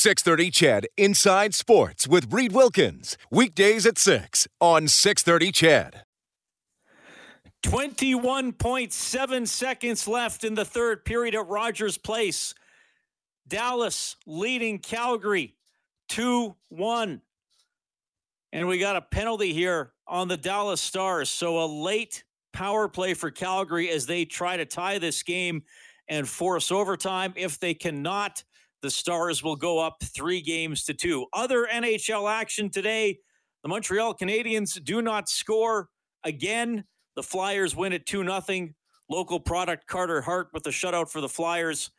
630 CHED Inside Sports with Reed Wilkins. Weekdays at 6 on 630 CHED. 21.7 seconds left in the third period at Rogers Place. Dallas leading Calgary 2 1. And we got a penalty here on the Dallas Stars. So a late power play for Calgary as they try to tie this game and force overtime. If they cannot, the Stars will go up three games to two. Other NHL action today the Montreal Canadiens do not score again. The Flyers win at 2 0. Local product Carter Hart with the shutout for the Flyers.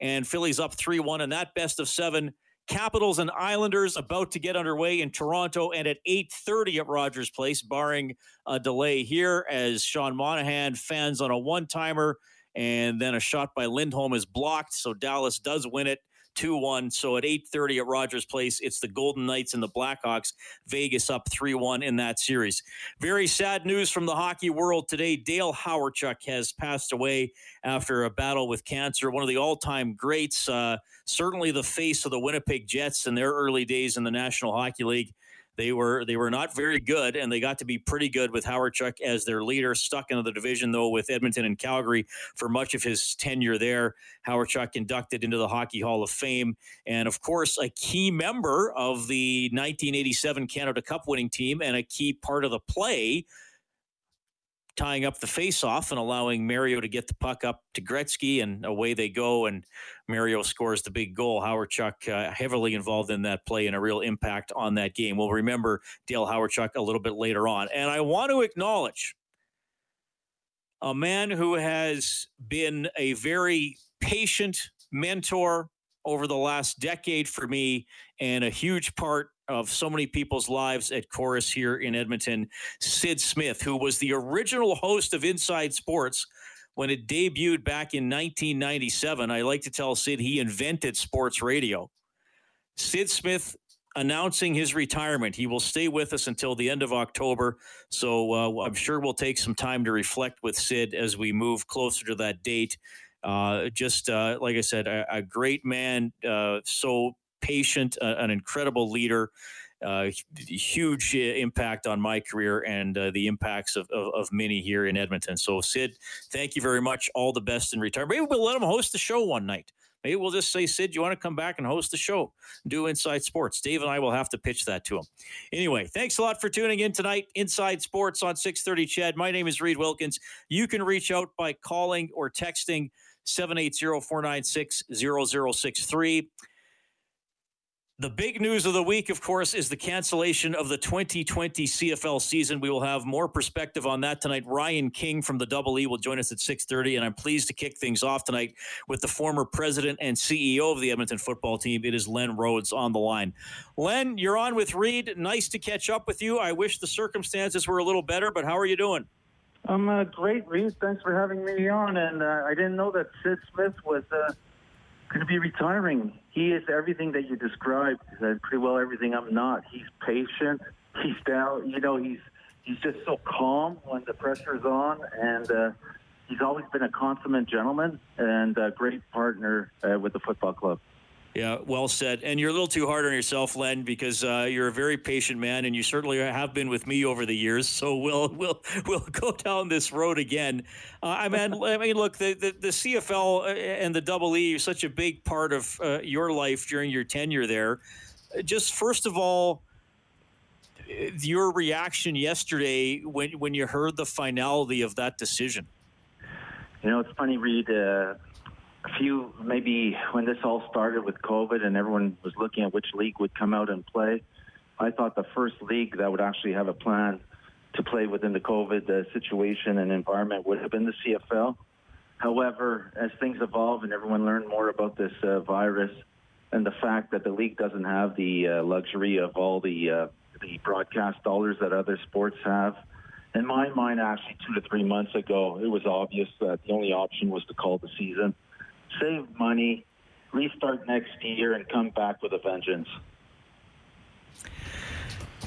And Phillies up 3 1 in that best of seven. Capitals and Islanders about to get underway in Toronto and at 8:30 at Rogers Place, barring a delay here as Sean Monahan fans on a one-timer and then a shot by Lindholm is blocked, so Dallas does win it 2-1. So at 8:30 at Rogers Place, it's the Golden Knights and the Blackhawks. Vegas up 3-1 in that series. Very sad news from the hockey world today. Dale Hawerchuk has passed away after a battle with cancer. One of the all-time greats, uh, certainly the face of the Winnipeg Jets in their early days in the National Hockey League. They were they were not very good, and they got to be pretty good with Hawerchuk as their leader. Stuck into the division though with Edmonton and Calgary for much of his tenure there. Hawerchuk inducted into the Hockey Hall of Fame, and of course a key member of the 1987 Canada Cup winning team and a key part of the play tying up the face-off and allowing Mario to get the puck up to Gretzky, and away they go. And Mario scores the big goal. Hawerchuk uh, heavily involved in that play and a real impact on that game. We'll remember Dale Hawerchuk a little bit later on. And I want to acknowledge a man who has been a very patient mentor over the last decade for me and a huge part of so many people's lives at Corus here in Edmonton, Sid Smith, who was the original host of Inside Sports when it debuted back in 1997. I like to tell Sid he invented sports radio. Sid Smith announcing his retirement. He will stay with us until the end of October. So uh, I'm sure we'll take some time to reflect with Sid as we move closer to that date. Uh, just uh, like I said, a, a great man, uh, so patient, uh, an incredible leader. Uh, huge uh, impact on my career and uh, the impacts of, of, of, many here in Edmonton. So, Sid, thank you very much. All the best in retirement. Maybe we'll let him host the show one night. Maybe we'll just say, Sid, you want to come back and host the show, do Inside Sports. Dave and I will have to pitch that to him. Anyway, thanks a lot for tuning in tonight. Inside Sports on 630 CHED, My name is Reed Wilkins. You can reach out by calling or texting 780 496 0063. The big news of the week, of course, is the cancellation of the 2020 CFL season. We will have more perspective on that tonight. Ryan King from the Double E will join us at 6:30, and I'm pleased to kick things off tonight with the former president and CEO of the Edmonton football team. It is Len Rhodes on the line. Len, you're on with Reed. Nice to catch up with you. I wish the circumstances were a little better, but how are you doing? I'm uh, great, Reed. Thanks for having me on. And uh, I didn't know that Sid Smith was. Uh to be retiring. He is everything that you described, uh, pretty well everything I'm not. He's patient. He's down. You know, he's he's just so calm when the pressure is on, and uh, he's always been a consummate gentleman and a great partner uh, with the football club. Yeah, well said. And you're a little too hard on yourself, Len, because uh, you're a very patient man, and you certainly have been with me over the years. So we'll we'll we'll go down this road again. Uh, I mean, I mean, look, the, the, the CFL uh, and the Double E are such a big part of uh, your life during your tenure there. Just first of all, your reaction yesterday when when you heard the finality of that decision. You know, it's funny, Reed. A few maybe when this all started with COVID and everyone was looking at which league would come out and play. I thought the first league that would actually have a plan to play within the COVID uh, situation and environment would have been the CFL. However, as things evolve and everyone learned more about this uh, virus and the fact that the league doesn't have the uh, luxury of all the uh, the broadcast dollars that other sports have, in my mind, actually two to three months ago, it was obvious that the only option was to call the season save money, restart next year, and come back with a vengeance.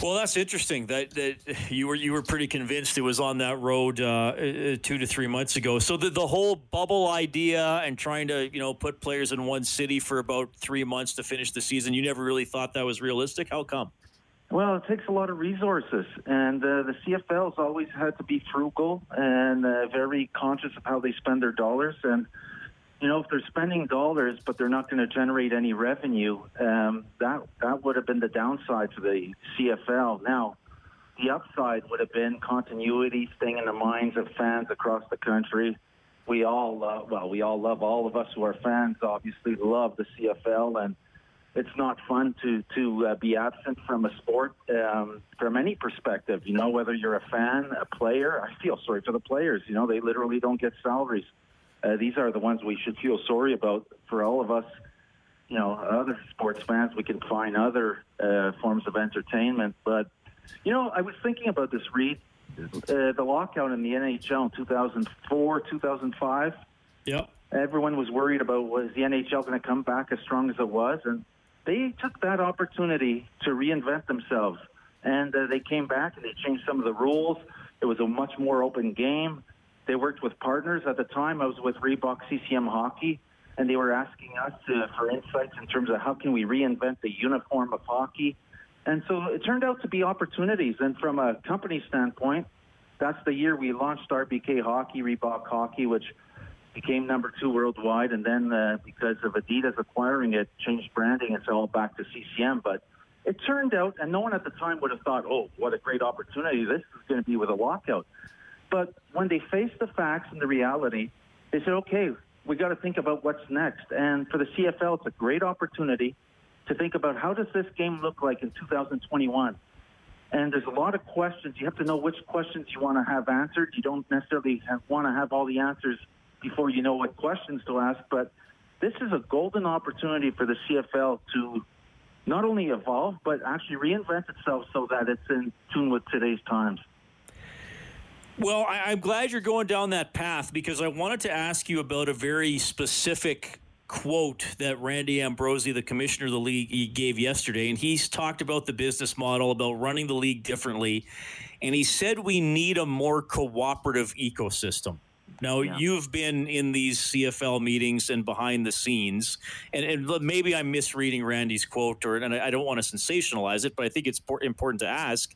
Well, that's interesting. That that you were you were pretty convinced it was on that road uh, uh, two to three months ago. So the the whole bubble idea and trying to you know put players in one city for about three months to finish the season, you never really thought that was realistic. How come? Well, it takes a lot of resources, and uh, the CFL's always had to be frugal and uh, very conscious of how they spend their dollars. And you know, if they're spending dollars but they're not going to generate any revenue, um, that that would have been the downside for the CFL. Now, the upside would have been continuity, staying in the minds of fans across the country. We all love, well, we all love all of us who are fans. Obviously, love the CFL, and it's not fun to to uh, be absent from a sport um, from any perspective. You know, whether you're a fan, a player. I feel sorry for the players. You know, they literally don't get salaries uh, these are the ones we should feel sorry about. For all of us, you know, other sports fans, we can find other uh, forms of entertainment. But, you know, I was thinking about this, Reed. Uh, the lockout in the NHL in 2004, 2005. Yep. Everyone was worried about was the NHL going to come back as strong as it was, and they took that opportunity to reinvent themselves. And uh, they came back and they changed some of the rules. It was a much more open game. They worked with partners at the time. I was with Reebok CCM Hockey, and they were asking us to, for insights in terms of how can we reinvent the uniform of hockey. And so it turned out to be opportunities. And from a company standpoint, that's the year we launched RBK Hockey, Reebok Hockey, which became number two worldwide. And then uh, because of Adidas acquiring it, changed branding. It's all back to CCM. But it turned out, and no one at the time would have thought, oh, what a great opportunity this is going to be with a lockout. But when they faced the facts and the reality, they said, okay, we got to think about what's next. And for the CFL, it's a great opportunity to think about how does this game look like in 2021. And there's a lot of questions. You have to know which questions you want to have answered. You don't necessarily want to have all the answers before you know what questions to ask. But this is a golden opportunity for the CFL to not only evolve, but actually reinvent itself so that it's in tune with today's times. Well, I, am glad you're going down that path because I wanted to ask you about a very specific quote that Randy Ambrosie, the commissioner of the league, gave yesterday. And he's talked about the business model, about running the league differently. And he said we need a more cooperative ecosystem. Now, yeah. you've been in these CFL meetings and behind the scenes, and, and, maybe I'm misreading Randy's quote, or and I don't want to sensationalize it, but I think it's important to ask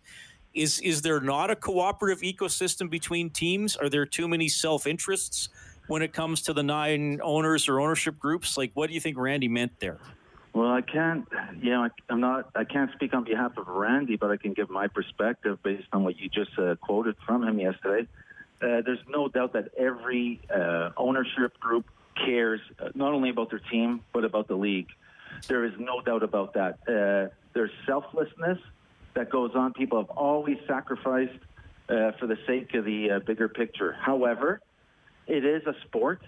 is is there not a cooperative ecosystem between teams? Are there too many self interests when it comes to the nine owners or ownership groups? Like, what do you think Randy meant there? Well, I can't, you know, I, I'm not, I can't speak on behalf of Randy, but I can give my perspective based on what you just uh, quoted from him yesterday. Uh, there's no doubt that every uh, ownership group cares uh, not only about their team, but about the league. There is no doubt about that. Uh, there's selflessness that goes on. People have always sacrificed uh, for the sake of the uh, bigger picture. However, it is a sport.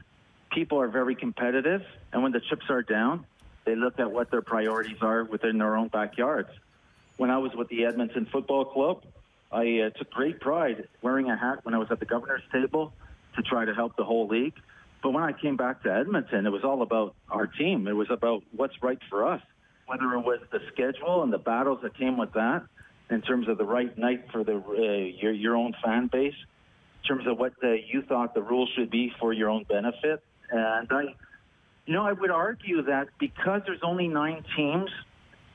People are very competitive, and when the chips are down, they look at what their priorities are within their own backyards. When I was with the Edmonton Football Club, I uh, took great pride wearing a hat when I was at the governor's table to try to help the whole league. But when I came back to Edmonton, it was all about our team. It was about what's right for us, whether it was the schedule and the battles that came with that, in terms of the right night for the uh, your your own fan base, in terms of what uh, you thought the rules should be for your own benefit. And I, you know, I would argue that because there's only nine teams,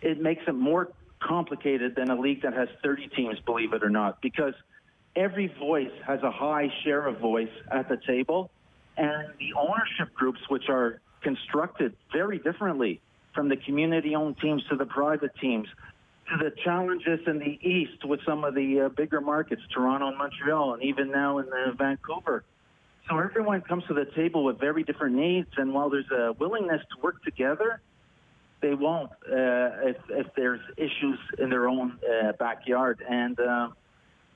it makes it more complicated than a league that has 30 teams, believe it or not, because every voice has a high share of voice at the table, and the ownership groups, which are constructed very differently from the community-owned teams to the private teams, the challenges in the East with some of the uh, bigger markets, Toronto and Montreal, and even now in uh, Vancouver. So everyone comes to the table with very different needs, and while there's a willingness to work together, they won't uh, if, if there's issues in their own uh, backyard. And uh,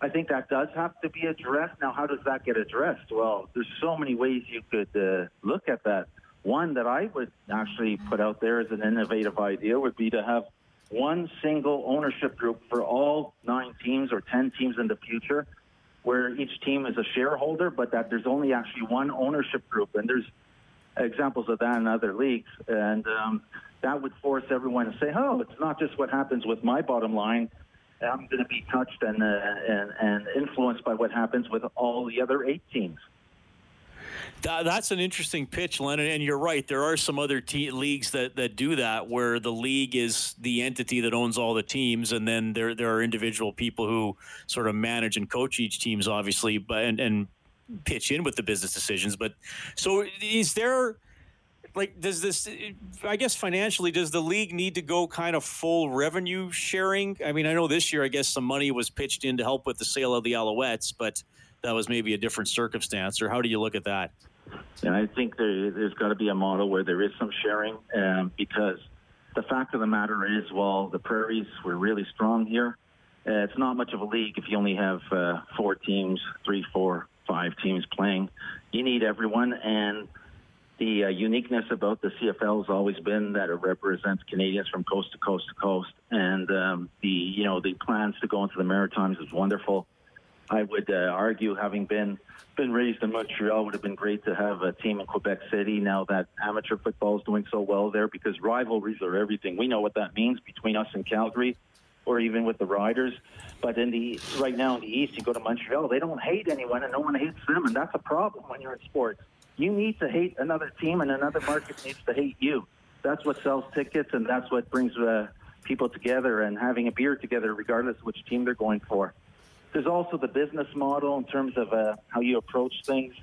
I think that does have to be addressed. Now, how does that get addressed? Well, there's so many ways you could uh, look at that. One that I would actually put out there as an innovative idea would be to have one single ownership group for all nine teams or 10 teams in the future, where each team is a shareholder, but that there's only actually one ownership group. And there's examples of that in other leagues. And um, that would force everyone to say, oh, it's not just what happens with my bottom line. I'm going to be touched and, uh, and and influenced by what happens with all the other eight teams. That, that's an interesting pitch, Lennon, and you're right. There are some other te- leagues that, that do that, where the league is the entity that owns all the teams, and then there there are individual people who sort of manage and coach each teams, obviously, but and, and pitch in with the business decisions. But so is there like does this i guess financially does the league need to go kind of full revenue sharing i mean i know this year i guess some money was pitched in to help with the sale of the alouettes but that was maybe a different circumstance or how do you look at that? And i think there, there's got to be a model where there is some sharing um, because the fact of the matter is while the prairies were really strong here uh, it's not much of a league if you only have uh, four teams three four five teams playing. You need everyone and the uh, uniqueness about the CFL has always been that it represents Canadians from coast to coast to coast, and um, the you know the plans to go into the Maritimes is wonderful. I would uh, argue, having been been raised in Montreal, would have been great to have a team in Quebec City. Now that amateur football is doing so well there, because rivalries are everything. We know what that means between us and Calgary, or even with the Riders. But in the right now in the East, you go to Montreal, they don't hate anyone, and no one hates them, and that's a problem when you're in sports you need to hate another team, and another market needs to hate you. That's what sells tickets, and that's what brings uh, people together and having a beer together, regardless of which team they're going for. There's also the business model in terms of uh, how you approach things,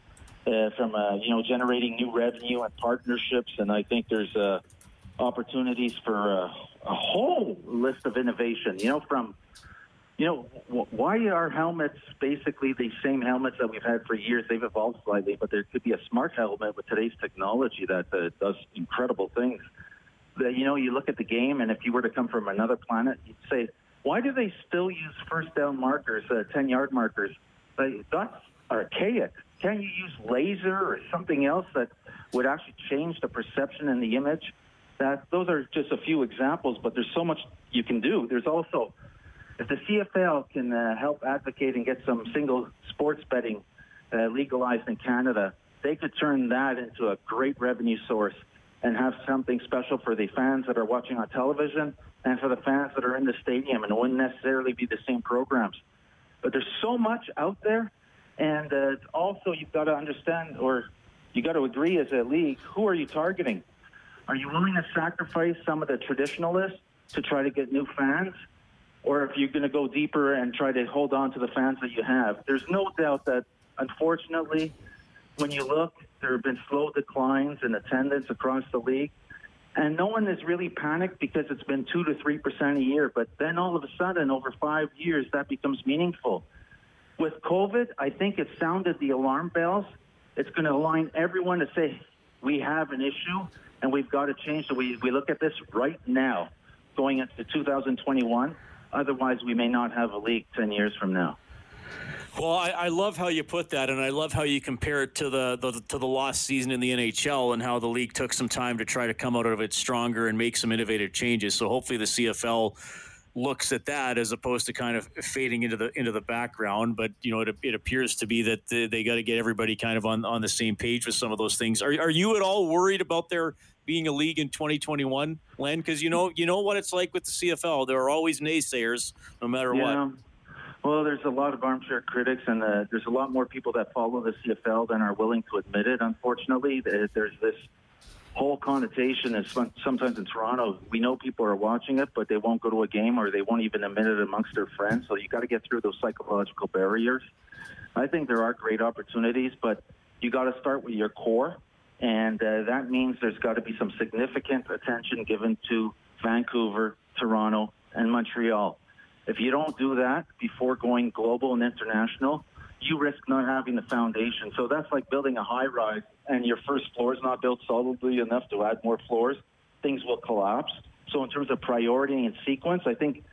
uh, from uh, you know generating new revenue and partnerships, and I think there's uh, opportunities for uh, a whole list of innovation. You know, from you know, why are helmets basically the same helmets that we've had for years? They've evolved slightly, but there could be a smart helmet with today's technology that uh, does incredible things. That, you know, you look at the game, and if you were to come from another planet, you'd say, why do they still use first down markers, uh, 10 yard markers? That's archaic. Can't you use laser or something else that would actually change the perception and the image? That those are just a few examples, but there's so much you can do. There's also if the CFL can uh, help advocate and get some single sports betting uh, legalized in Canada, they could turn that into a great revenue source and have something special for the fans that are watching on television and for the fans that are in the stadium. And it wouldn't necessarily be the same programs. But there's so much out there. And uh, also, you've got to understand, or you got to agree as a league, who are you targeting? Are you willing to sacrifice some of the traditionalists to try to get new fans? or if you're going to go deeper and try to hold on to the fans that you have. There's no doubt that, unfortunately, when you look, there have been slow declines in attendance across the league. And no one is really panicked because it's been 2 to 3% a year. But then all of a sudden, over five years, that becomes meaningful. With COVID, I think it sounded the alarm bells. It's going to align everyone to say, we have an issue and we've got to change. So we, we look at this right now, going into 2021. Otherwise, we may not have a league 10 years from now. Well, I, I, love how you put that, and I love how you compare it to the, the, to the lost season in the NHL and how the league took some time to try to come out of it stronger and make some innovative changes. So hopefully the CFL looks at that as opposed to kind of fading into the into the background. But you know, it, it appears to be that they, got to get everybody kind of on on the same page with some of those things. Are are you at all worried about their being a league in 2021, Len? Because you know you know what it's like with the CFL. There are always naysayers, no matter yeah. what. Well, there's a lot of armchair critics, and uh, there's a lot more people that follow the CFL than are willing to admit it. Unfortunately, there's this whole connotation is sometimes in Toronto, we know people are watching it, but they won't go to a game or they won't even admit it amongst their friends. So you got to get through those psychological barriers. I think there are great opportunities, but you got to start with your core. And uh, that means there's got to be some significant attention given to Vancouver, Toronto, and Montreal. If you don't do that before going global and international, you risk not having the foundation. So that's like building a high rise and your first floor is not built solidly enough to add more floors. Things will collapse. So in terms of priority and sequence, I think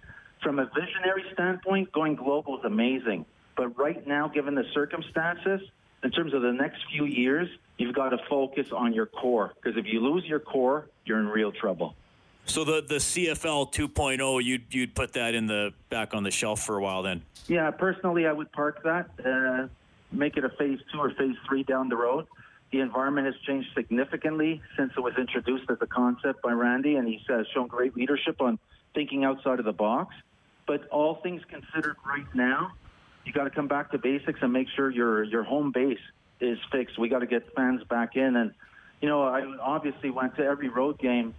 from a visionary standpoint, going global is amazing. But right now, given the circumstances, in terms of the next few years, you've got to focus on your core because if you lose your core, you're in real trouble. So the the CFL 2.0, you'd you'd put that in the back on the shelf for a while then. Yeah, personally, I would park that, uh, make it a phase two or phase three down the road. The environment has changed significantly since it was introduced as a concept by Randy, and he's uh, shown great leadership on thinking outside of the box. But all things considered, right now, you got to come back to basics and make sure your your home base is fixed. We got to get fans back in, and you know, I obviously went to every road game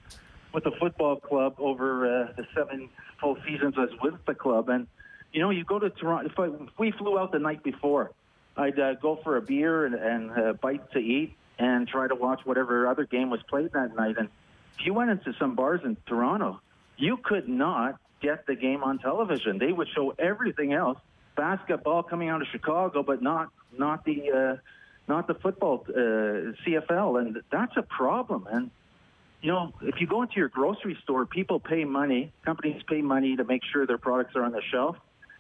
with the football club over uh, the seven full seasons I was with the club, and you know, you go to Toronto. If, I, if we flew out the night before, I'd uh, go for a beer and, and a bite to eat and try to watch whatever other game was played that night. And if you went into some bars in Toronto, you could not get the game on television. They would show everything else, basketball coming out of Chicago, but not not the uh, not the football uh, CFL, and that's a problem. And you know, if you go into your grocery store, people pay money, companies pay money to make sure their products are on the shelf.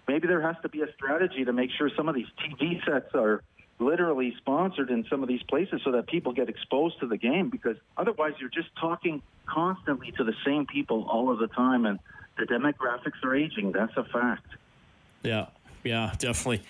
Maybe there has to be a strategy to make sure some of these TV sets are literally sponsored in some of these places so that people get exposed to the game because otherwise you're just talking constantly to the same people all of the time and the demographics are aging. That's a fact. Yeah yeah, definitely.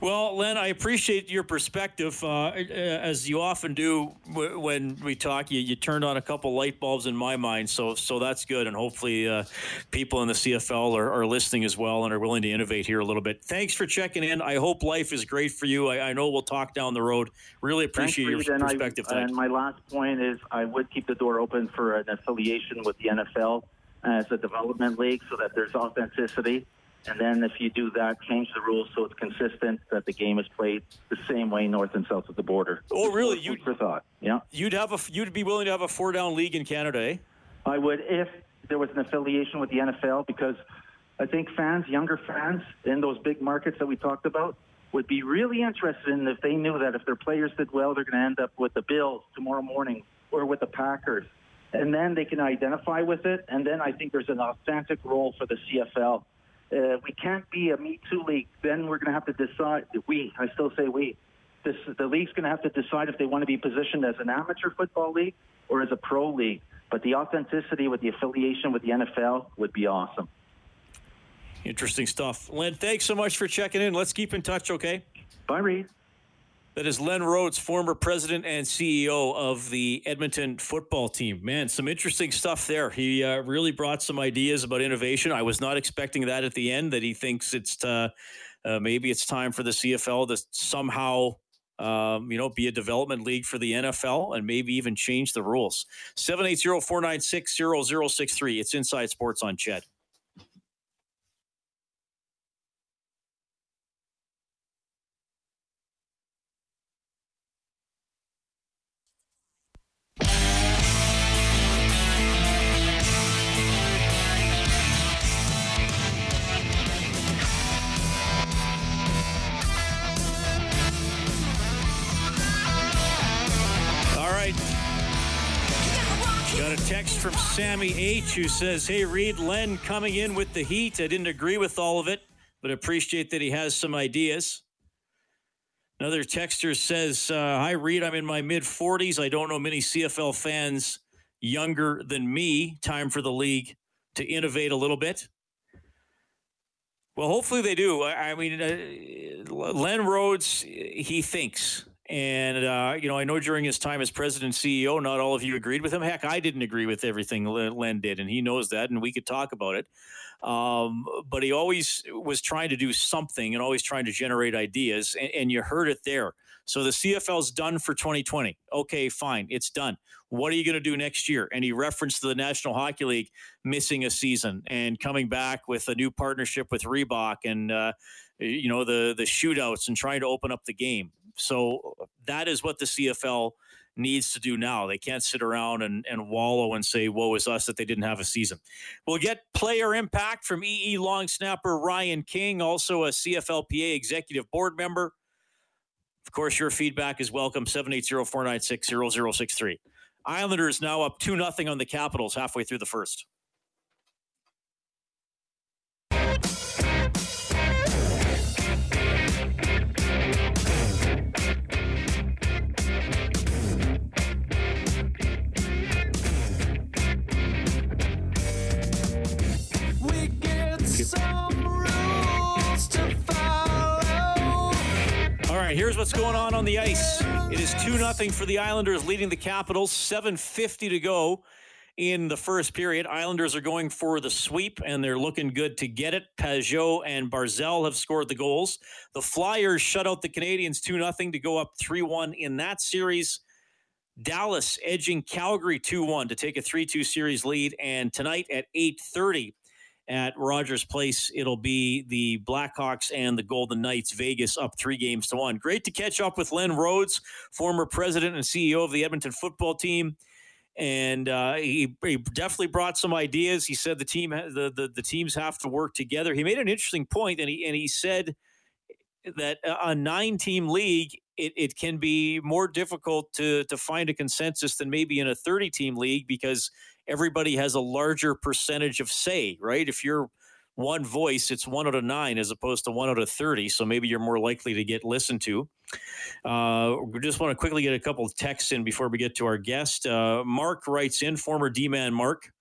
Well, Len, I appreciate your perspective. Uh, as you often do when we talk, you, you turned on a couple light bulbs in my mind, so so that's good. And hopefully, uh, people in the CFL are, are, listening as well and are willing to innovate here a little bit. Thanks for checking in. I hope life is great for you. I, I know we'll talk down the road. Really appreciate Thanks, your perspective. I, and my last point is I would keep the door open for an affiliation with the NFL as a development league so that there's authenticity. And then if you do that, change the rules so it's consistent that the game is played the same way north and south of the border. Oh, really? You for thought? Yeah. You'd have a you'd be willing to have a four down league in Canada, eh? I would if there was an affiliation with the NFL because I think fans, younger fans in those big markets that we talked about, would be really interested in if they knew that if their players did well, they're going to end up with the Bills tomorrow morning or with the Packers. And then they can identify with it. And then I think there's an authentic role for the CFL uh, we can't be a Me Too league. Then we're going to have to decide. We, I still say we. This, the league's going to have to decide if they want to be positioned as an amateur football league or as a pro league. But the authenticity with the affiliation with the NFL would be awesome. Interesting stuff. Len, thanks so much for checking in. Let's keep in touch, okay? Bye, Reed. That is Len Rhodes, former president and CEO of the Edmonton football team. Man, some interesting stuff there. He uh, really brought some ideas about innovation. I was not expecting that at the end, that he thinks it's uh, uh, maybe it's time for the CFL to somehow um, you know, be a development league for the NFL and maybe even change the rules. 780 496 0063. It's Inside Sports on CHED. Sammy H who says, Hey, Reed, Len coming in with the heat. I didn't agree with all of it, but appreciate that he has some ideas. Another texter says, uh, Hi, Reed, I'm in my mid 40s. I don't know many CFL fans younger than me. Time for the league to innovate a little bit. Well, hopefully they do. I mean, uh, Len Rhodes, he thinks and, uh, you know, I know during his time as president CEO, not all of you agreed with him. Heck, I didn't agree with everything Len did, and he knows that, and we could talk about it. Um, but he always was trying to do something and always trying to generate ideas, and, and you heard it there. So the CFL's done for 2020. Okay, fine, it's done. What are you going to do next year? And he referenced the National Hockey League missing a season and coming back with a new partnership with Reebok and uh, you know the the shootouts and trying to open up the game. So that is what the CFL needs to do now. They can't sit around and, and wallow and say, woe is us that they didn't have a season. We'll get player impact from EE long snapper Ryan King, also a CFLPA executive board member. Of course, your feedback is welcome. 780-496-0063. Islanders now up 2 0 on the Capitals halfway through the first. Right, here's what's going on on the ice. It is 2 0 for the Islanders, leading the Capitals, 7.50 to go in the first period. Islanders are going for the sweep, and they're looking good to get it. Pageau and Barzal have scored the goals. The Flyers shut out the Canadiens 2 0 to go up 3 1 in that series. Dallas edging Calgary 2-1 to take a 3-2 series lead and tonight at 8:30 at Rogers Place it'll be the Blackhawks and the Golden Knights Vegas up 3 games to 1. Great to catch up with Len Rhodes, former president and CEO of the Edmonton football team and uh, he, he, definitely brought some ideas. He said the team the, the the teams have to work together. He made an interesting point, and he and he said that a nine team league it, it can be more difficult to to find a consensus than maybe in a 30 team league because everybody has a larger percentage of say right? If you're one voice it's one out of nine as opposed to one out of 30 so maybe you're more likely to get listened to. Uh, we just want to quickly get a couple of texts in before we get to our guest. Uh, mark writes in former d-man mark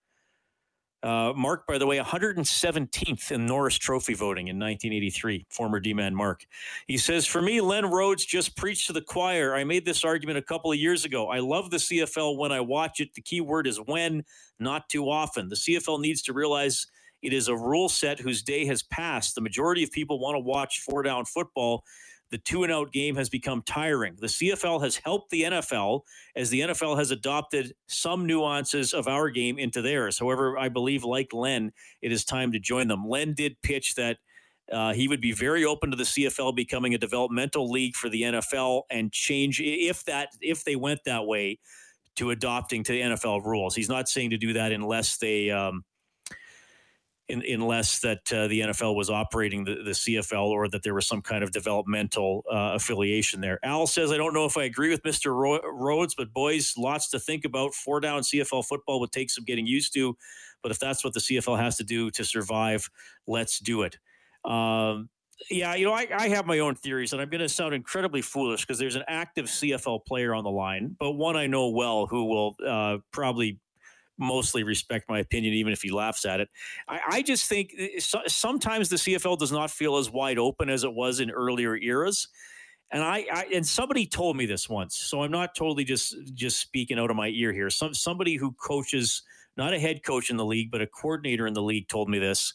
uh, Mark, by the way, 117th in Norris Trophy voting in 1983, former D-man Mark. He says, For me, Len Rhodes just preached to the choir. I made this argument a couple of years ago. I love the CFL when I watch it. The key word is when, not too often. The CFL needs to realize it is a rule set whose day has passed. The majority of people want to watch four down football the two and out game has become tiring. The CFL has helped the NFL as the NFL has adopted some nuances of our game into theirs. However, I believe, like Len, it is time to join them. Len did pitch that uh, he would be very open to the CFL becoming a developmental league for the NFL and change if that if they went that way to adopting to the NFL rules. He's not saying to do that unless they um, in, unless that uh, the NFL was operating the, the CFL or that there was some kind of developmental uh, affiliation there. Al says, I don't know if I agree with Mr. Ro- Rhodes, but boys, lots to think about. Four down CFL football would take some getting used to, but if that's what the CFL has to do to survive, let's do it. Um, yeah, you know, I, I, have my own theories, and I'm going to sound incredibly foolish because there's an active CFL player on the line, but one I know well who will uh, probably mostly respect my opinion, even if he laughs at it. I, I just think eh, so, sometimes the CFL does not feel as wide open as it was in earlier eras. And I, I, and somebody told me this once, so I'm not totally just just speaking out of my ear here. Some somebody who coaches, not a head coach in the league, but a coordinator in the league, told me this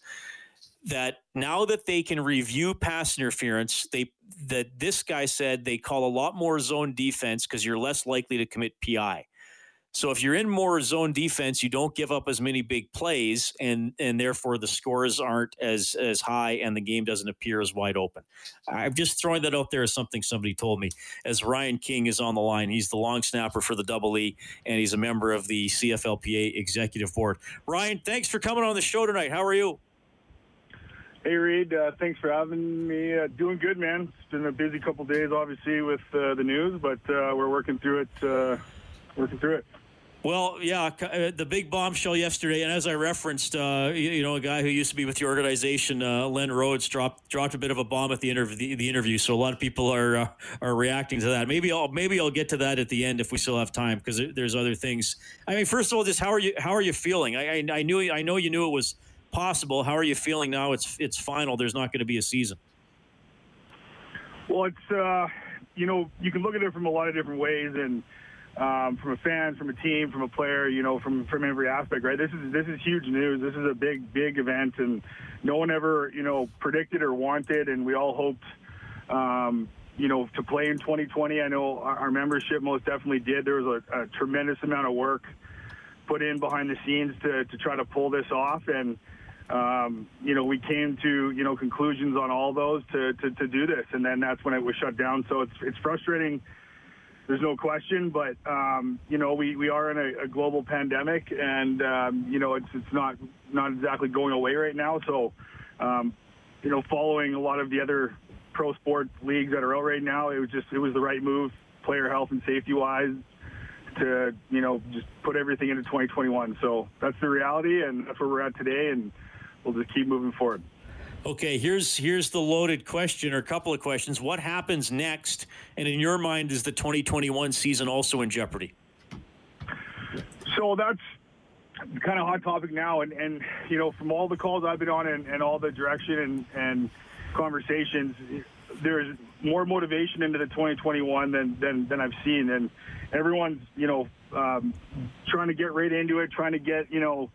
that now that they can review pass interference, they that this guy said they call a lot more zone defense because you're less likely to commit PI. So if you're in more zone defense, you don't give up as many big plays, and and therefore the scores aren't as as high, and the game doesn't appear as wide open. I'm just throwing that out there as something somebody told me. As Ryan King is on the line, he's the long snapper for the Double E, and he's a member of the CFLPA executive board. Ryan, thanks for coming on the show tonight. How are you? Hey Reed, uh, thanks for having me. Uh, doing good, man. It's been a busy couple days, obviously, with uh, the news, but uh, we're working through it. Uh, working through it. Well, yeah, uh, the big bombshell yesterday, and as I referenced, uh, you, know, a guy who used to be with the organization, uh, Len Rhodes, dropped dropped a bit of a bomb at the interview. The, the interview, so a lot of people are uh, are reacting to that. Maybe I'll maybe I'll get to that at the end if we still have time, because there's other things. I mean, first of all, just how are you how are you feeling? I, I, I knew I know you knew it was possible. How are you feeling now? It's it's final. There's not going to be a season. Well, it's uh, you know you can look at it from a lot of different ways and um, from a fan, from a team, from a player, you know, from from every aspect, right? This is this is huge news. This is a big big event, and no one ever you know predicted or wanted, and we all hoped. Um, you know, to play in 2020, I know our, our membership most definitely did. There was a, a, tremendous amount of work put in behind the scenes to, to try to pull this off. And, um, you know, we came to, you know, conclusions on all those to, to, to do this. And then that's when it was shut down. So it's, it's frustrating there's no question. But um, you know, we, we are in a, a global pandemic, and um, you know, it's it's not not exactly going away right now. So, um, you know, following a lot of the other pro sport leagues that are out right now, it was just it was the right move, player health and safety wise, to you know just put everything into 2021. So that's the reality, and that's where we're at today, and we'll just keep moving forward. Okay, here's here's the loaded question or a couple of questions. What happens next? And in your mind, is the 2021 season also in jeopardy? So that's kind of hot topic now, and and you know from all the calls I've been on and, and all the direction and and conversations, there's more motivation into the 2021 than than than I've seen, and everyone's you know um, trying to get right into it, trying to get you know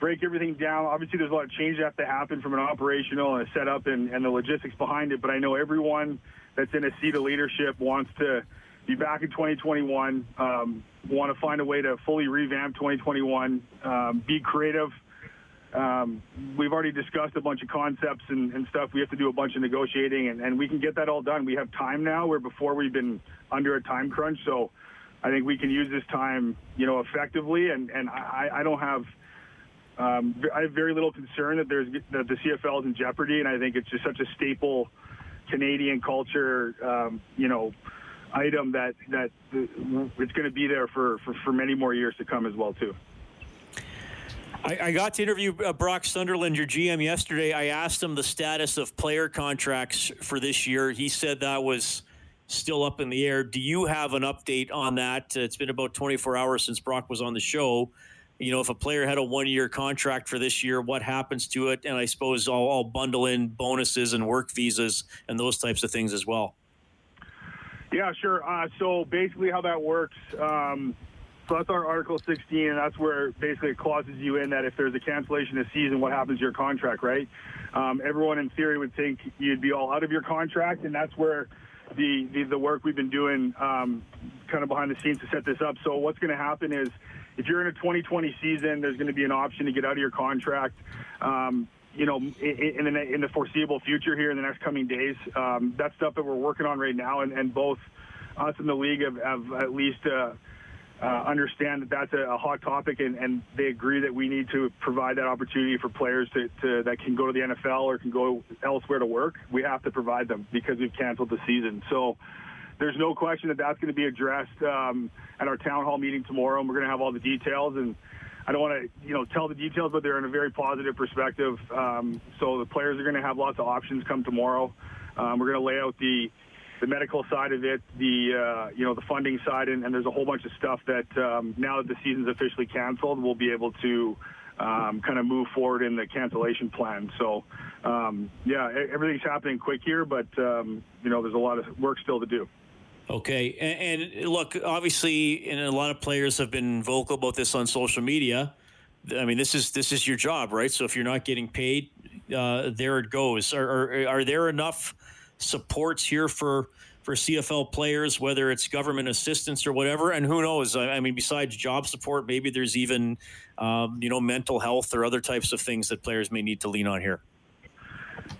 break everything down. Obviously, there's a lot of change that have to happen from an operational and a setup and, and the logistics behind it. But I know everyone that's in a seat of leadership wants to be back in 2021. Um, want to find a way to fully revamp 2021, um, be creative. Um, we've already discussed a bunch of concepts and, and, stuff. We have to do a bunch of negotiating, and, and, we can get that all done. We have time now, where before we've been under a time crunch. So I think we can use this time, you know, effectively. And, and I, I don't have, um, I have very little concern that there's that the CFL is in jeopardy. And I think it's just such a staple Canadian culture, um, you know, item that that it's going to be there for, for, for many more years to come as well too. I, got to interview uh, Brock Sunderland, your GM, yesterday. I asked him the status of player contracts for this year. He said that was still up in the air. Do you have an update on that? It's been about 24 hours since Brock was on the show. You know, if a player had a one year contract for this year, what happens to it? And I suppose I'll, I'll bundle in bonuses and work visas and those types of things as well. Yeah, sure. Uh, so basically, how that works. Um, so that's our Article 16, and that's where basically it clauses you in that if there's a cancellation of season, what happens to your contract, right? Um, everyone in theory would think you'd be all out of your contract, and that's where the, the, the work we've been doing um, kind of behind the scenes to set this up. So what's going to happen is if you're in a 2020 season, there's going to be an option to get out of your contract. Um, you know, in, the, in the foreseeable future here in the next coming days. Um, that's stuff that we're working on right now, and, and both us and the league have, have at least uh, uh, understand that that's a, a hot topic, and, and, they agree that we need to provide that opportunity for players to, to, that can go to the NFL or can go elsewhere to work. We have to provide them because we've canceled the season. So there's no question that that's going to be addressed um, at our town hall meeting tomorrow, and we're going to have all the details and I don't want to, you know, tell the details, but they're in a very positive perspective. Um, so the players are going to have lots of options come tomorrow. Um, we're going to lay out the the medical side of it, the uh, you know the funding side, and, and, there's a whole bunch of stuff that um, now that the season's officially canceled, we'll be able to um, kind of move forward in the cancellation plan. So um, yeah, everything's happening quick here, but um, you know there's a lot of work still to do. Okay, and, and, look, obviously, and a lot of players have been vocal about this on social media. I mean, this is this is your job, right? So if you're not getting paid, uh, there it goes. Are, are, are there enough supports here for for CFL players, whether it's government assistance or whatever? And who knows? I, I mean, besides job support, maybe there's even um, you know mental health or other types of things that players may need to lean on here.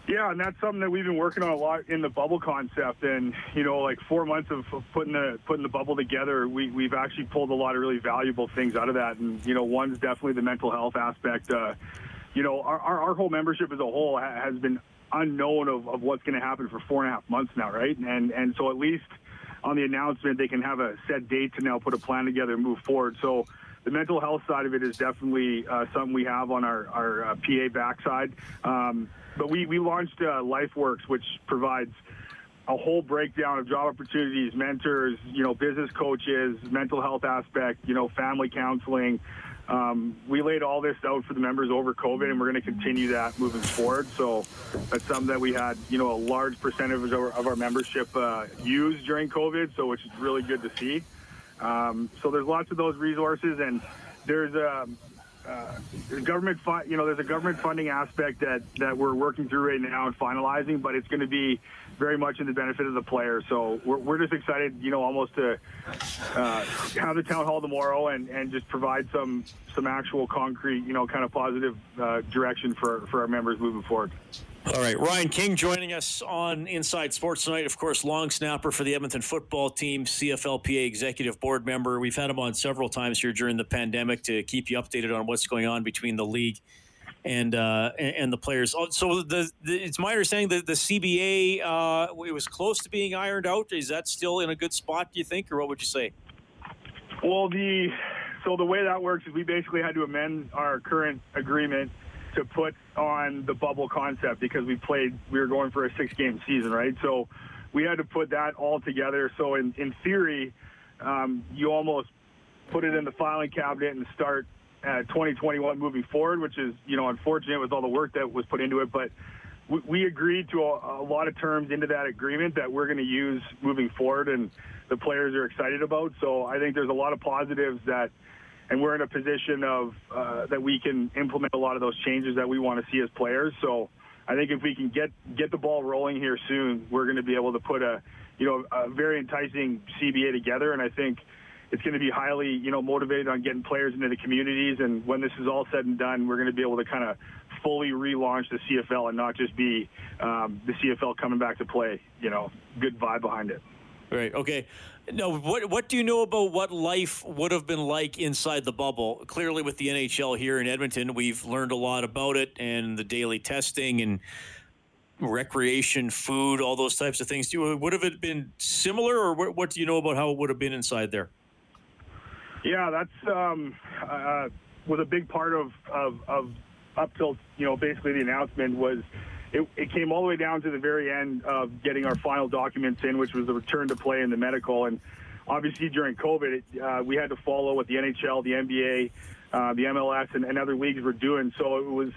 Yeah, and that's something that we've been working on a lot in the bubble concept. And you know, like four months of putting the putting the bubble together, we we've actually pulled a lot of really valuable things out of that. And you know, one's definitely the mental health aspect. Uh, you know, our, our, our whole membership as a whole has been unknown of, of what's going to happen for four and a half months now, right? And and so at least on the announcement, they can have a set date to now put a plan together and move forward. So the mental health side of it is definitely uh, something we have on our, our uh, PA backside. Um, but we, we launched uh, LifeWorks, which provides a whole breakdown of job opportunities, mentors, you know, business coaches, mental health aspect, you know, family counseling. Um, we laid all this out for the members over COVID, and we're going to continue that moving forward. So that's something that we had, you know, a large percentage of our, of our membership uh, use during COVID, so which is really good to see. Um, so there's lots of those resources, and there's a um, uh, government, you know, there's a government funding aspect that that we're working through right now and finalizing, but it's going to be very much in the benefit of the player. So we're, we're just excited, you know, almost to uh, have the town hall tomorrow and, and just provide some some actual concrete, you know, kind of positive uh, direction for for our members moving forward. All right, Ryan King joining us on Inside Sports tonight. Of course, long snapper for the Edmonton football team, CFLPA executive board member. We've had him on several times here during the pandemic to keep you updated on what's going on between the league and uh, and the players. Oh, so the, the, it's my understanding that the CBA uh, it was close to being ironed out. Is that still in a good spot? Do you think, or what would you say? Well, the so the way that works is we basically had to amend our current agreement to put on the bubble concept because we played, we were going for a six game season, right? So we had to put that all together. So in, in theory, um, you almost put it in the filing cabinet and start uh, 2021 moving forward, which is, you know, unfortunate with all the work that was put into it. But we, we agreed to a, a, lot of terms into that agreement that we're going to use moving forward, and the players are excited about. So I think there's a lot of positives that, and we're in a position of uh, that we can implement a lot of those changes that we want to see as players. So I think if we can get get the ball rolling here soon, we're going to be able to put a you know a very enticing CBA together, and I think it's going to be highly, you know, motivated on getting players into the communities. And when this is all said and done, we're going to be able to kind of fully relaunch the CFL and not just be um, the CFL coming back to play. You know, good vibe behind it. Right. Okay. Now, What What do you know about what life would have been like inside the bubble? Clearly, with the NHL here in Edmonton, we've learned a lot about it and the daily testing and recreation, food, all those types of things. Do would have it been similar, or what, what do you know about how it would have been inside there? Yeah, that's um, uh, was a big part of, of, of up till you know basically the announcement was it, it, came all the way down to the very end of getting our final documents in, which was the return to play in the medical. And obviously during COVID, it, uh, we had to follow what the NHL, the NBA, uh, the MLS, and, and, other leagues were doing. So it was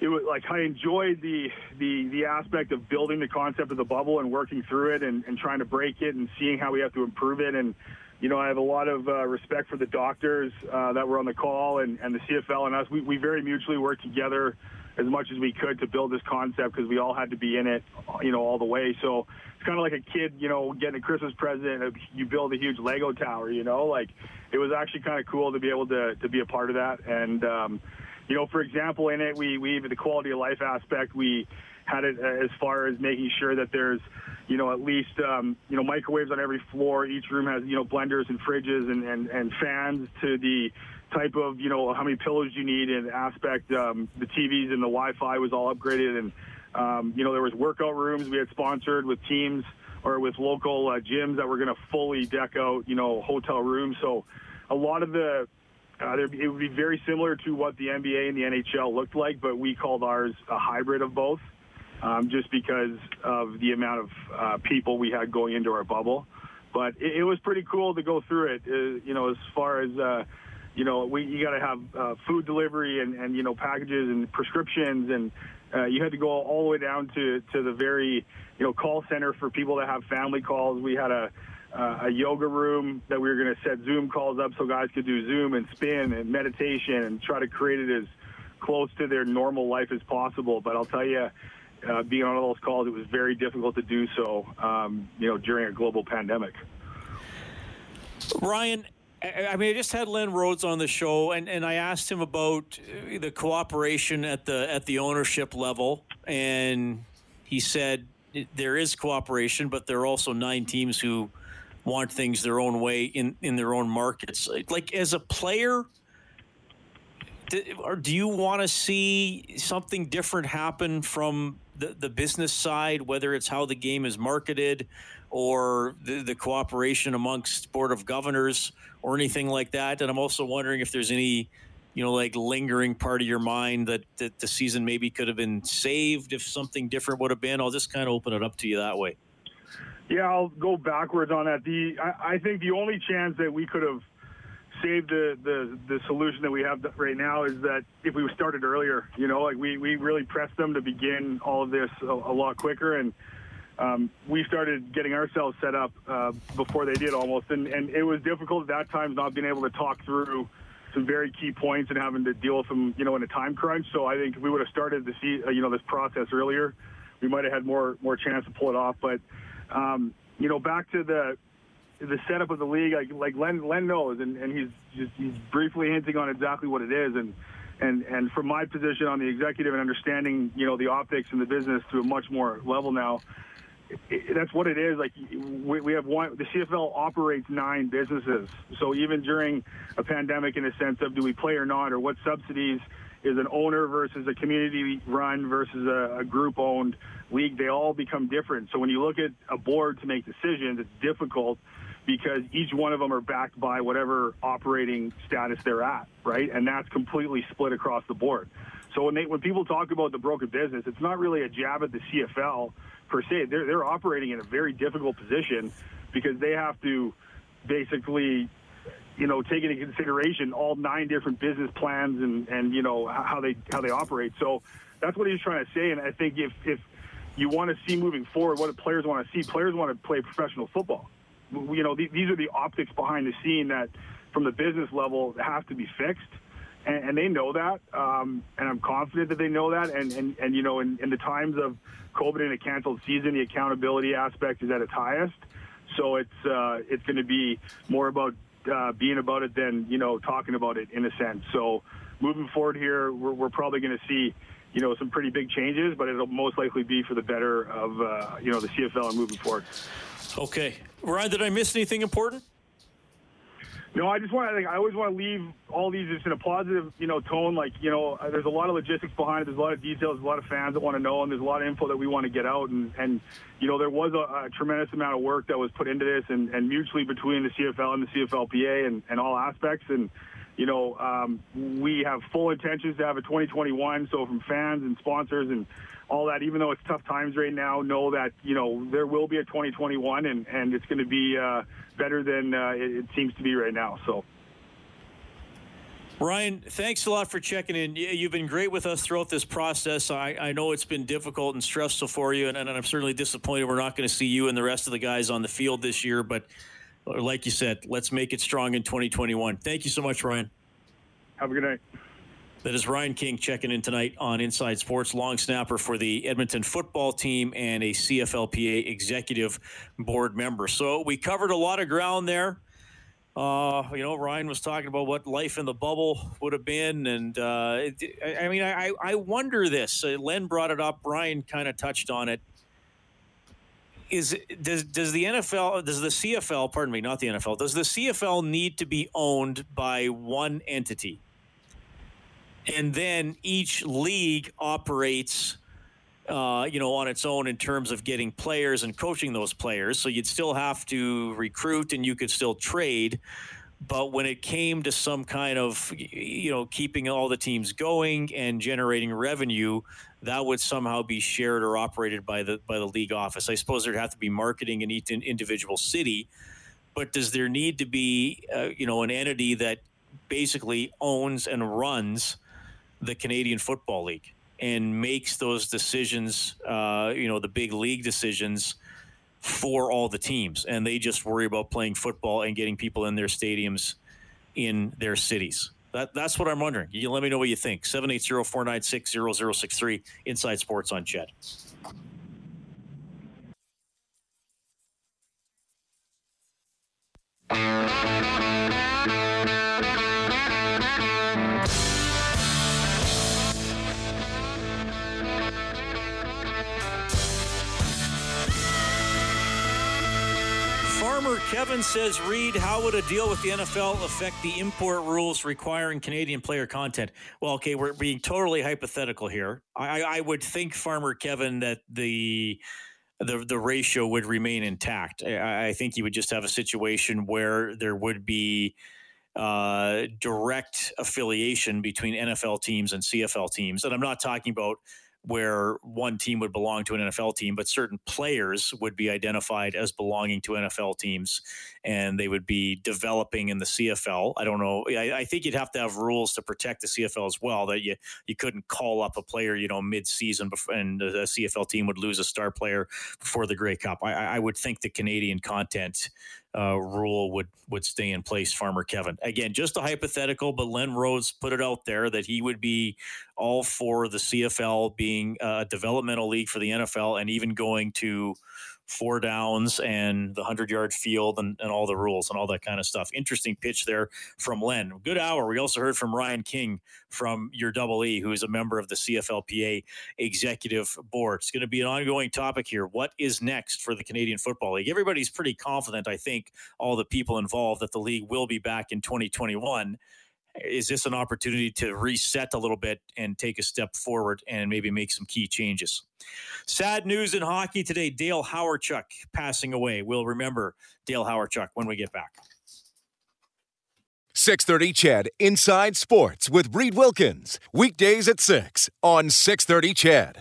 it was like I enjoyed the the the aspect of building the concept of the bubble and working through it and, and trying to break it and seeing how we have to improve it and you know, I have a lot of uh, respect for the doctors uh, that were on the call and, and the CFL and us. We, we very mutually worked together as much as we could to build this concept because we all had to be in it, you know, all the way. So it's kind of like a kid, you know, getting a Christmas present. You build a huge Lego tower, you know, like it was actually kind of cool to be able to, to be a part of that. And, um, you know, for example, in it, we, we, even the quality of life aspect, we had it as far as making sure that there's, you know, at least, um, you know, microwaves on every floor. Each room has, you know, blenders and fridges and, and, and fans to the type of, you know, how many pillows you need and aspect. Um, the TVs and the Wi-Fi was all upgraded. And, um, you know, there was workout rooms we had sponsored with teams or with local uh, gyms that were going to fully deck out, you know, hotel rooms. So a lot of the, uh, it would be very similar to what the NBA and the NHL looked like, but we called ours a hybrid of both um, just because of the amount of uh, people we had going into our bubble. But it, it was pretty cool to go through it. Uh, you know, as far as uh, you know, we you got to have uh, food delivery and, and you know packages and prescriptions, and uh, you had to go all the way down to to the very you know call center for people that have family calls. We had a uh, a yoga room that we were going to set Zoom calls up so guys could do Zoom and spin and meditation and try to create it as close to their normal life as possible. But I'll tell you, uh, being on all those calls, it was very difficult to do so, um, you know, during a global pandemic. Ryan, I mean, I just had Len Rhodes on the show, and, and I asked him about uh, the cooperation at the at the ownership level, and he said there is cooperation, but there are also nine teams who want things their own way in in their own markets. Like as a player, do, or do you want to see something different happen from the, the business side, whether it's how the game is marketed or the, the cooperation amongst board of governors or anything like that? And I'm also wondering if there's any, you know, like lingering part of your mind that, that the season maybe could have been saved if something different would have been. I'll just kind of open it up to you that way. Yeah, I'll go backwards on that. The I, I think the only chance that we could have – saved the, the, the solution that we have right now is that if we started earlier, you know, like we, we really pressed them to begin all of this a, a lot quicker. And um, we started getting ourselves set up uh, before they did almost. And, and it was difficult at that time not being able to talk through some very key points and having to deal with them, you know, in a time crunch. So I think if we would have started to see, uh, you know, this process earlier, we might have had more, more chance to pull it off. But, um, you know, back to the, the setup of the league, like like Len Len knows, and, and he's just he's briefly hinting on exactly what it is, and and and from my position on the executive and understanding, you know, the optics and the business to a much more level now. That's what it is. Like we, we have one. The CFL operates nine businesses. So even during a pandemic, in a sense of do we play or not, or what subsidies is an owner versus a community run versus a, a group owned league, they all become different. So when you look at a board to make decisions, it's difficult because each one of them are backed by whatever operating status they're at, right? And that's completely split across the board. So when they when people talk about the broken business, it's not really a jab at the CFL per se. They're they're operating in a very difficult position because they have to basically you know, take into consideration all nine different business plans and, and you know how they how they operate. So that's what he's trying to say. And I think if if you want to see moving forward, what players want to see, players want to play professional football. You know, these are the optics behind the scene that, from the business level, have to be fixed. And, and they know that, um, and I'm confident that they know that. And, and, and you know, in, in the times of COVID and a canceled season, the accountability aspect is at its highest. So it's uh, it's going to be more about uh, being about it than you know talking about it in a sense. So moving forward here, we're, we're probably going to see you know some pretty big changes, but it'll most likely be for the better of uh, you know the CFL and moving forward. Okay, Ryan, did I miss anything important? No, I just want to. Like, I always want to leave all these just in a positive, you know, tone. Like, you know, there's a lot of logistics behind it. There's a lot of details. A lot of fans that want to know, and there's a lot of info that we want to get out. And, and you know, there was a, a tremendous amount of work that was put into this, and, and mutually between the CFL and the CFLPA, and, and all aspects. And you know, um, we have full intentions to have a 2021. So from fans and sponsors and all that, even though it's tough times right now, know that you know there will be a 2021, and and it's going to be uh, better than uh, it, it seems to be right now. So. Ryan, thanks a lot for checking in. You've been great with us throughout this process. I, I know it's been difficult and stressful for you, and, and I'm certainly disappointed we're not going to see you and the rest of the guys on the field this year. But like you said, let's make it strong in 2021. Thank you so much, Ryan. Have a good night. That is Ryan King checking in tonight on Inside Sports, long snapper for the Edmonton football team and a CFLPA executive board member. So we covered a lot of ground there. Uh, you know, Ryan was talking about what life in the bubble would have been, and uh, it, I mean, I, I wonder this. Uh, Len brought it up. Ryan kind of touched on it is does does the NFL does the CFL pardon me not the NFL does the CFL need to be owned by one entity and then each league operates uh, you know on its own in terms of getting players and coaching those players. So you'd still have to recruit and you could still trade. But when it came to some kind of you know keeping all the teams going and generating revenue that would somehow be shared or operated by the by the league office. I suppose there'd have to be marketing in each individual city. But does there need to be uh, you know an entity that basically owns and runs the canadian football league and makes those decisions uh, you know the big league decisions for all the teams, and they just worry about playing football and getting people in their stadiums in their cities. That, that's what I'm wondering. You let me know what you think. 780-496-0063 Inside Sports on CHED. Farmer Kevin says, Reid, how would a deal with the NFL affect the import rules requiring Canadian player content? Well, okay, we're being totally hypothetical here. I, I would think, Farmer Kevin, that the the the ratio would remain intact. I, I think you would just have a situation where there would be uh, direct affiliation between NFL teams and CFL teams, and I'm not talking about where one team would belong to an NFL team, but certain players would be identified as belonging to NFL teams and they would be developing in the CFL. I don't know. I, I, think you'd have to have rules to protect the CFL as well that you, you couldn't call up a player, you know, mid season and the CFL team would lose a star player before the Grey Cup. I, I would think the Canadian content uh, rule would would stay in place. Farmer Kevin, again, just a hypothetical, but Len Rhodes put it out there that he would be all for the CFL being a developmental league for the NFL, and even going to four downs and the 100 yard field and, and all the rules and all that kind of stuff. Interesting pitch there from Len. Good hour. We also heard from Ryan King from your double E, who is a member of the CFLPA executive board. It's going to be an ongoing topic here. What is next for the Canadian Football League? Everybody's pretty confident, I think, all the people involved, that the league will be back in 2021 is this an opportunity to reset a little bit and take a step forward and maybe make some key changes? Sad news in hockey today Dale Hawerchuk passing away. We'll remember Dale Hawerchuk when we get back. 630 CHED Inside Sports with Reid Wilkins. Weekdays at 6 on 630 CHED.